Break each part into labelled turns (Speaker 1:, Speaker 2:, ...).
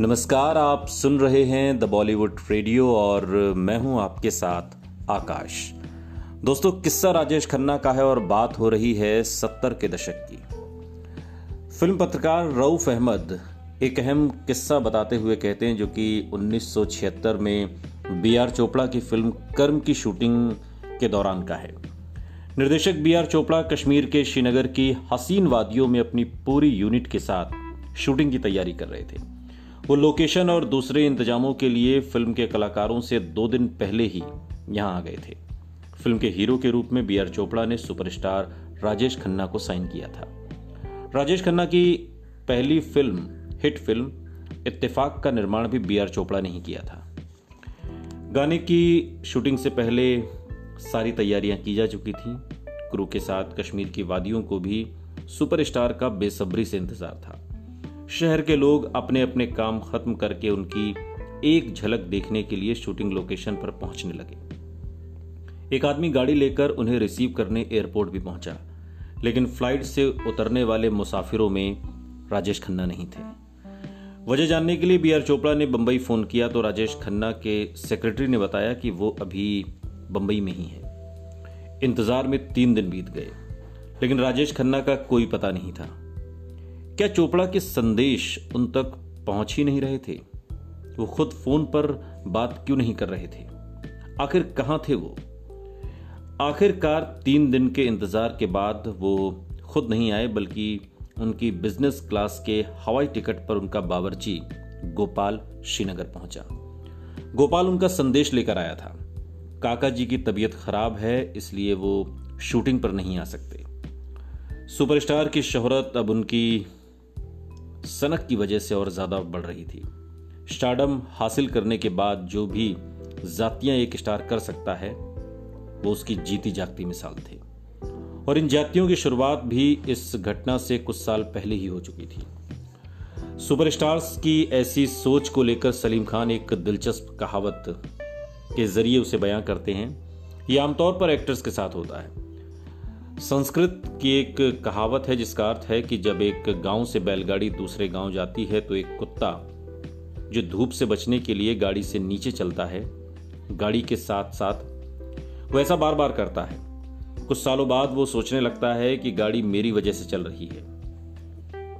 Speaker 1: नमस्कार, आप सुन रहे हैं द बॉलीवुड रेडियो और मैं हूँ आपके साथ आकाश। दोस्तों, किस्सा राजेश खन्ना का है और बात हो रही है सत्तर के दशक की। फ़िल्म पत्रकार रऊफ अहमद एक अहम किस्सा बताते हुए कहते हैं जो कि 1976 में बी आर चोपड़ा की फ़िल्म कर्म की शूटिंग के दौरान का है। निर्देशक बी आर चोपड़ा कश्मीर के श्रीनगर की हसीन वादियों में अपनी पूरी यूनिट के साथ शूटिंग की तैयारी कर रहे थे। वो लोकेशन और दूसरे इंतजामों के लिए फ़िल्म के कलाकारों से दो दिन पहले ही यहाँ आ गए थे। फ़िल्म के हीरो के रूप में बी आर चोपड़ा ने सुपरस्टार राजेश खन्ना को साइन किया था। राजेश खन्ना की पहली फ़िल्म, हिट फ़िल्म, इत्तेफाक का निर्माण भी बी आर चोपड़ा ने ही किया था। गाने की शूटिंग से पहले सारी तैयारियाँ की जा चुकी थी। क्रू के साथ कश्मीर की वादियों को भी सुपरस्टार का बेसब्री से इंतज़ार था। शहर के लोग अपने अपने काम खत्म करके उनकी एक झलक देखने के लिए शूटिंग लोकेशन पर पहुँचने लगे। एक आदमी गाड़ी लेकर उन्हें रिसीव करने एयरपोर्ट भी पहुँचा, लेकिन फ़्लाइट से उतरने वाले मुसाफिरों में राजेश खन्ना नहीं थे। वजह जानने के लिए बी आर चोपड़ा ने बंबई फ़ोन किया तो राजेश खन्ना के सेक्रेटरी ने बताया कि वो अभी बंबई में ही है। इंतज़ार में तीन दिन बीत गए, लेकिन राजेश खन्ना का कोई पता नहीं था। क्या चोपड़ा के संदेश उन तक पहुँच ही नहीं रहे थे? वो खुद फ़ोन पर बात क्यों नहीं कर रहे थे? आखिर कहाँ थे वो? आखिरकार तीन दिन के इंतज़ार के बाद वो खुद नहीं आए, बल्कि उनकी बिज़नेस क्लास के हवाई टिकट पर उनका बावर्ची गोपाल श्रीनगर पहुँचा। गोपाल उनका संदेश लेकर आया था। काका जी की तबीयत खराब है, इसलिए वो शूटिंग पर नहीं आ सकते। सुपरस्टार की शोहरत अब उनकी सनक की वजह से और ज़्यादा बढ़ रही थी। स्टार्डम हासिल करने के बाद जो भी जातियाँ एक स्टार कर सकता है, वो उसकी जीती जागती मिसाल थी। और इन जातियों की शुरुआत भी इस घटना से कुछ साल पहले ही हो चुकी थी। सुपरस्टार्स की ऐसी सोच को लेकर सलीम खान एक दिलचस्प कहावत के ज़रिए उसे बयां करते हैं। यह आमतौर पर एक्टर्स के साथ होता है। संस्कृत की एक कहावत है, जिसका अर्थ है कि जब एक गाँव से बैलगाड़ी दूसरे गाँव जाती है तो एक कुत्ता जो धूप से बचने के लिए गाड़ी से नीचे चलता है, गाड़ी के साथ साथ वो ऐसा बार बार करता है। कुछ सालों बाद वो सोचने लगता है कि गाड़ी मेरी वजह से चल रही है।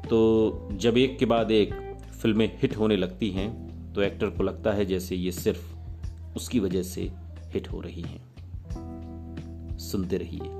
Speaker 1: तो जब एक के बाद एक फ़िल्में हिट होने लगती हैं तो एक्टर को लगता है जैसे ये सिर्फ़ उसकी वजह से हिट हो रही हैं। सुनते रहिए।